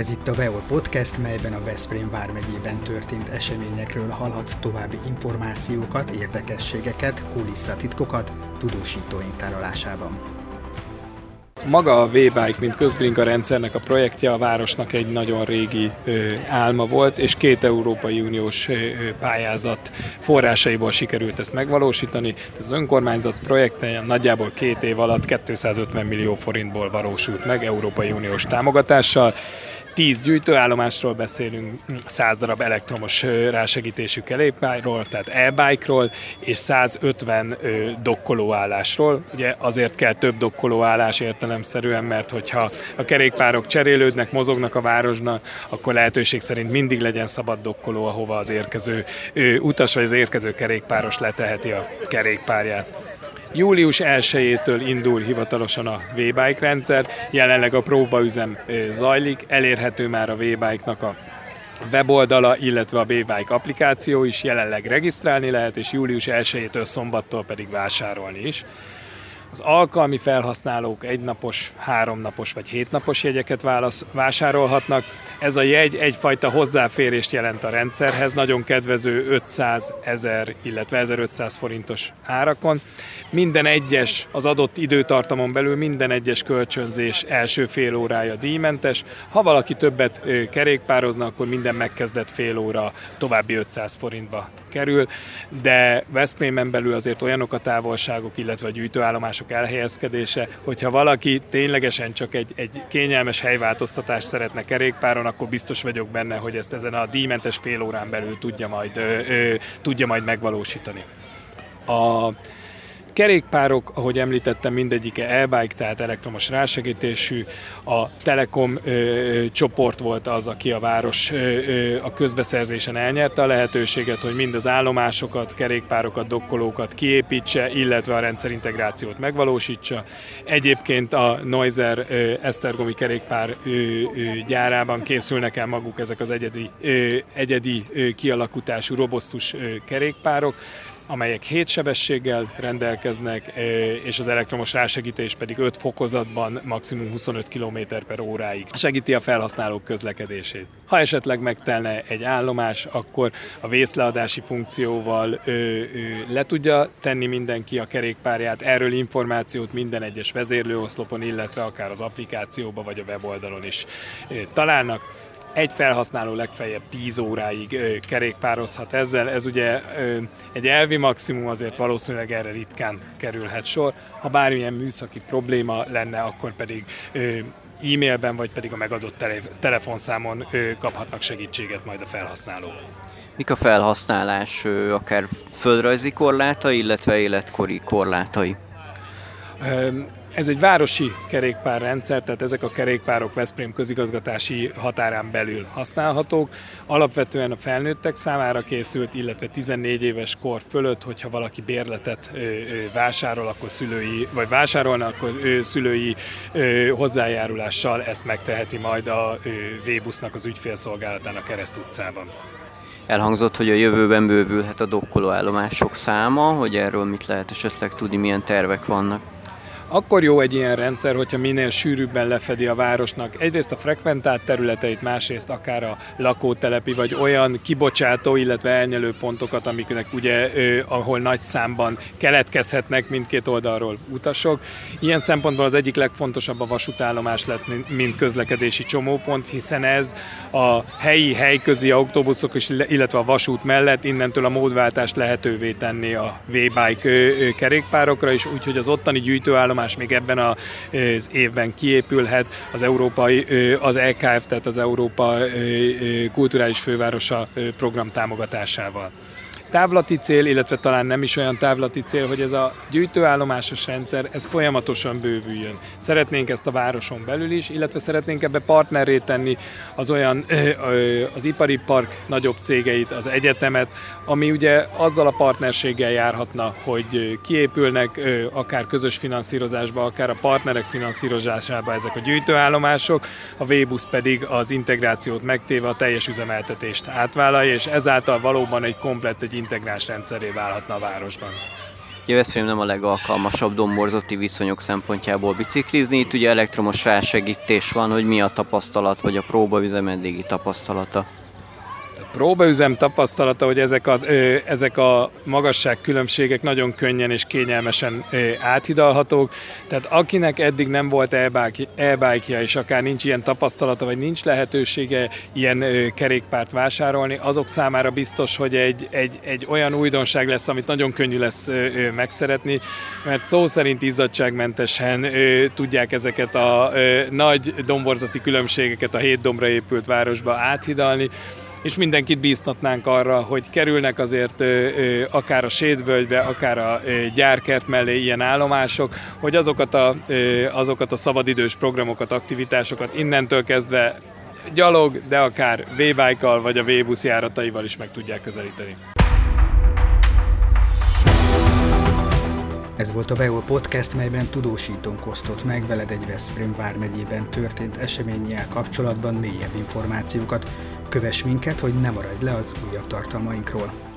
Ez itt a Veol Podcast, melyben a Veszprém vármegyében történt eseményekről hallhatsz további információkat, érdekességeket, kulisszatitkokat tudósítóink tárolásában. Maga a V-Bike, mint közbringa rendszernek a projektje a városnak egy nagyon régi ö, álma volt, és két Európai Uniós ö, pályázat forrásaiból sikerült ezt megvalósítani. Az önkormányzat projektje nagyjából két év alatt 250 millió forintból valósult meg Európai Uniós támogatással, 10 gyűjtőállomásról beszélünk, 100 darab elektromos rásegítésű kerékpárról, tehát e-bike-ról, és 150 dokkolóállásról. Ugye azért kell több dokkolóállás értelemszerűen, mert hogyha a kerékpárok cserélődnek, mozognak a városnak, akkor lehetőség szerint mindig legyen szabad dokkoló, ahova az érkező utas vagy az érkező kerékpáros leteheti a kerékpárját. Július 1-től indul hivatalosan a V-Bike rendszer, jelenleg a próbaüzem zajlik, elérhető már a V-Bike-nak a weboldala, illetve a B-Bike applikáció is jelenleg regisztrálni lehet, és július 1-től szombattól pedig vásárolni is. Az alkalmi felhasználók egynapos, háromnapos vagy hétnapos jegyeket válasz, vásárolhatnak. Ez a jegy egyfajta hozzáférést jelent a rendszerhez, nagyon kedvező 500, 1000, illetve 1500 forintos árakon. Minden egyes, az adott időtartamon belül minden egyes kölcsönzés első fél órája díjmentes. Ha valaki többet kerékpározna, akkor minden megkezdett fél óra további 500 forintba kerül, de Veszprémen belül azért olyanok a távolságok, illetve a gyűjtőállomások elhelyezkedése, hogyha valaki ténylegesen csak egy, egy kényelmes helyváltoztatást szeretne kerékpáron, akkor biztos vagyok benne, hogy ezt ezen a díjmentes fél órán belül tudja majd, ö, ö, tudja majd megvalósítani. A kerékpárok, ahogy említettem, mindegyike e-bike, tehát elektromos rásegítésű. A Telekom ö, csoport volt az, aki a város ö, ö, a közbeszerzésen elnyerte a lehetőséget, hogy mind az állomásokat, kerékpárokat, dokkolókat kiépítse, illetve a rendszerintegrációt megvalósítsa. Egyébként a Noiser ö, Esztergomi kerékpár ö, ö, gyárában készülnek el maguk ezek az egyedi, ö, egyedi ö, kialakítású robosztus ö, kerékpárok, amelyek 7 sebességgel rendelkeznek, és az elektromos rásegítés pedig 5 fokozatban maximum 25 km per óráig. Segíti a felhasználók közlekedését. Ha esetleg megtelne egy állomás, akkor a vészleadási funkcióval ő, ő, le tudja tenni mindenki a kerékpárját, erről információt minden egyes vezérlőoszlopon, illetve akár az applikációba vagy a weboldalon is találnak egy felhasználó legfeljebb 10 óráig ö, kerékpározhat ezzel. Ez ugye ö, egy elvi maximum, azért valószínűleg erre ritkán kerülhet sor. Ha bármilyen műszaki probléma lenne, akkor pedig ö, e-mailben vagy pedig a megadott tele- telefonszámon ö, kaphatnak segítséget majd a felhasználók. Mik a felhasználás akár földrajzi korlátai, illetve életkori korlátai? Ez egy városi kerékpárrendszer, tehát ezek a kerékpárok Veszprém közigazgatási határán belül használhatók. Alapvetően a felnőttek számára készült, illetve 14 éves kor fölött, hogyha valaki bérletet vásárol, akkor szülői, vagy vásárolna, akkor szülői hozzájárulással ezt megteheti majd a V-busznak az ügyfélszolgálatán a Kereszt utcában. Elhangzott, hogy a jövőben bővülhet a dokkolóállomások száma, hogy erről mit lehet esetleg tudni, milyen tervek vannak. Akkor jó egy ilyen rendszer, hogyha minél sűrűbben lefedi a városnak egyrészt a frekventált területeit, másrészt akár a lakótelepi, vagy olyan kibocsátó, illetve elnyelő pontokat, amiknek ugye, ahol nagy számban keletkezhetnek mindkét oldalról utasok. Ilyen szempontból az egyik legfontosabb a vasútállomás lett, mint közlekedési csomópont, hiszen ez a helyi, helyközi autóbuszok, illetve a vasút mellett innentől a módváltást lehetővé tenni a V-bike kerékpárokra is, úgyhogy az ottani gyűjtőállomás állomás még ebben az évben kiépülhet. Az európai, az EKF, tehát az Európa Kulturális Fővárosa program támogatásával távlati cél, illetve talán nem is olyan távlati cél, hogy ez a gyűjtőállomásos rendszer, ez folyamatosan bővüljön. Szeretnénk ezt a városon belül is, illetve szeretnénk ebbe partnerré tenni az olyan, az ipari park nagyobb cégeit, az egyetemet, ami ugye azzal a partnerséggel járhatna, hogy kiépülnek akár közös finanszírozásba, akár a partnerek finanszírozásába ezek a gyűjtőállomások, a V-busz pedig az integrációt megtéve a teljes üzemeltetést átvállalja, és ezáltal valóban egy komplett, egy integráns rendszeré válhatna a városban. Veszprém nem a legalkalmasabb domborzati viszonyok szempontjából biciklizni, itt ugye elektromos rásegítés van, hogy mi a tapasztalat, vagy a próbaüzem eddigi tapasztalata próbaüzem tapasztalata, hogy ezek a, ö, ezek a magasságkülönbségek nagyon könnyen és kényelmesen áthidalhatók, tehát akinek eddig nem volt e-bike-ja, és akár nincs ilyen tapasztalata, vagy nincs lehetősége ilyen kerékpárt vásárolni, azok számára biztos, hogy egy, egy, egy olyan újdonság lesz, amit nagyon könnyű lesz ö, ö, megszeretni, mert szó szerint izzadságmentesen tudják ezeket a nagy domborzati különbségeket a hét dombra épült városba áthidalni, és mindenkit bíztatnánk arra, hogy kerülnek azért akár a sédvölgybe, akár a gyárkert mellé ilyen állomások, hogy azokat a, azokat a szabadidős programokat, aktivitásokat innentől kezdve gyalog, de akár v vagy a V-busz járataival is meg tudják közelíteni. Ez volt a VEO Podcast, melyben tudósítónk osztott meg veled egy Veszprém vármegyében történt eseménnyel kapcsolatban mélyebb információkat. Kövess minket, hogy ne maradj le az újabb tartalmainkról.